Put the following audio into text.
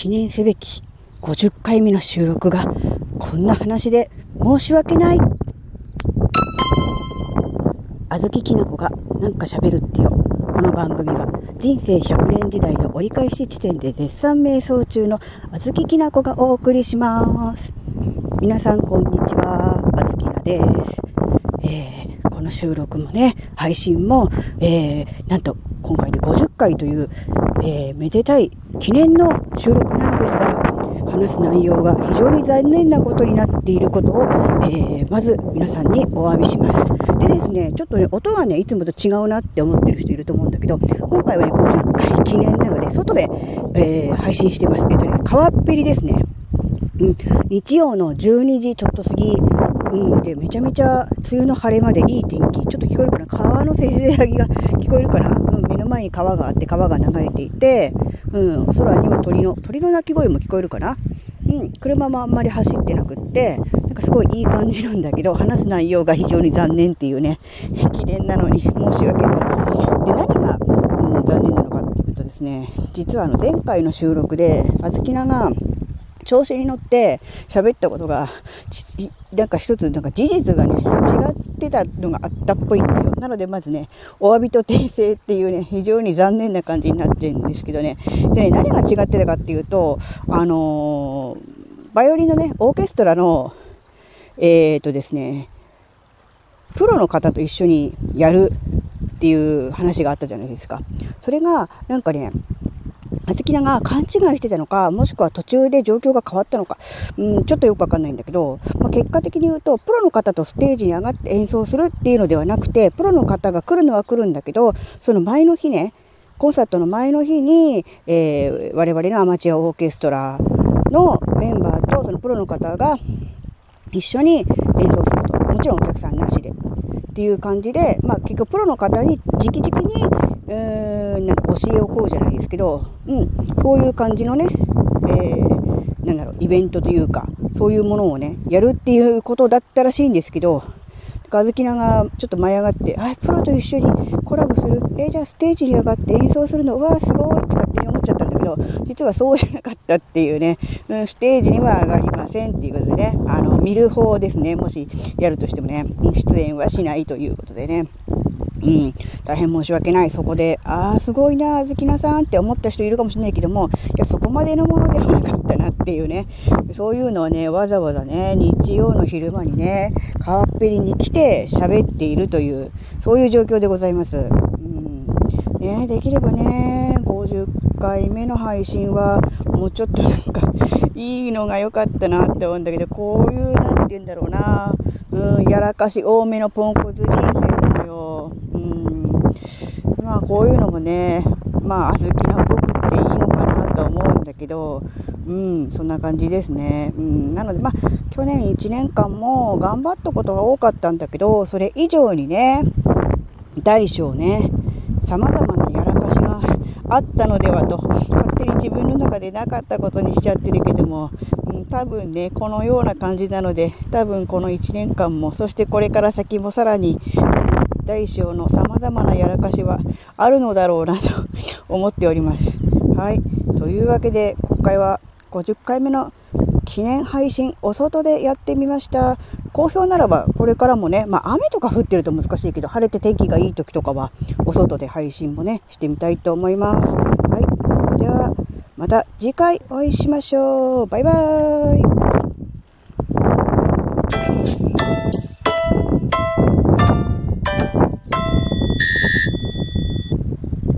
記念すべき50回目の収録がこんな話で申し訳ない。あずききなこがなんか喋るってよ。この番組は人生100年時代の折り返し地点で絶賛瞑想中のあずききなこがお送りします。皆さんこんにちは。あずきなです。えー、この収録もね、配信も、えー、なんと今回で50回という、えー、めでたい記念の収録なのですが、話す内容が非常に残念なことになっていることを、えー、まず皆さんにお詫びします。でですね、ちょっとね、音がね、いつもと違うなって思ってる人いると思うんだけど、今回はね、50回記念なので、外で、えー、配信してます。えっとね、川っぺりですね。うん、日曜の12時ちょっと過ぎ、うん、で、めちゃめちゃ梅雨の晴れまでいい天気。ちょっと聞こえるかな？川のせせらぎが聞こえるかな？うん、前に川があって川が流れていて、うん、空には鳥の、鳥の鳴き声も聞こえるかな？うん、車もあんまり走ってなくって、なんかすごいいい感じなんだけど、話す内容が非常に残念っていうね、記念なのに申し訳ない。で、何が、うん、残念なのかっていうとですね、実はあの前回の収録で、あずきなが、調子に乗って喋ったことが、なんか一つ、なんか事実がね、違ってたのがあったっぽいんですよ。なので、まずね、お詫びと訂正っていうね、非常に残念な感じになってるんですけどね。でね、何が違ってたかっていうと、あのー、バイオリンのね、オーケストラの、えー、っとですね、プロの方と一緒にやるっていう話があったじゃないですか。それが、なんかね、あずきなが勘違いしてたのか、もしくは途中で状況が変わったのか、うん、ちょっとよくわかんないんだけど、まあ、結果的に言うと、プロの方とステージに上がって演奏するっていうのではなくて、プロの方が来るのは来るんだけど、その前の日ね、コンサートの前の日に、えー、我々のアマチュアオーケストラのメンバーとそのプロの方が一緒に演奏すると。もちろんお客さんなしで。っていう感じで、まあ結局プロの方に直々に、うーん、なんか教えをこうじゃないですけど、うん、そういう感じのね、えー、なんだろう、イベントというか、そういうものをね、やるっていうことだったらしいんですけど、あずきながちょっと舞い上がって、あ、プロと一緒にコラボするえ、じゃあステージに上がって演奏するの、うわすごいって勝手に思っちゃったんだけど、実はそうじゃなかったっていうね、うん、ステージには上がりませんっていうことでね、あの、見る方ですね、もしやるとしてもね、出演はしないということでね。うん、大変申し訳ない。そこで、ああ、すごいな、あずきなさんって思った人いるかもしれないけども、いや、そこまでのものではなかったなっていうね、そういうのをね、わざわざね、日曜の昼間にね、川っぺりに来て喋っているという、そういう状況でございます。うん。ね、できればね、50回目の配信は、もうちょっとなんか、いいのが良かったなって思うんだけど、こういう、なんて言うんだろうな、うん、やらかし多めのポンコツ人生。こういうのもね、まあ、小豆な僕っていいのかなと思うんだけど、うん、そんな感じですね。うん、なので、まあ、去年1年間も頑張ったことが多かったんだけど、それ以上にね、大小ね、様々なやらかしがあったのではと、勝手に自分の中でなかったことにしちゃってるけども、うん、多分ね、このような感じなので、多分この1年間も、そしてこれから先もさらに、大小の様々なやらかしはあるのだろうなと思っております。はい。というわけで、今回は50回目の記念配信、お外でやってみました。好評ならば、これからもね、まあ、雨とか降ってると難しいけど、晴れて天気がいい時とかは、お外で配信もね、してみたいと思います。はい。では、また次回お会いしましょう。バイバーイ。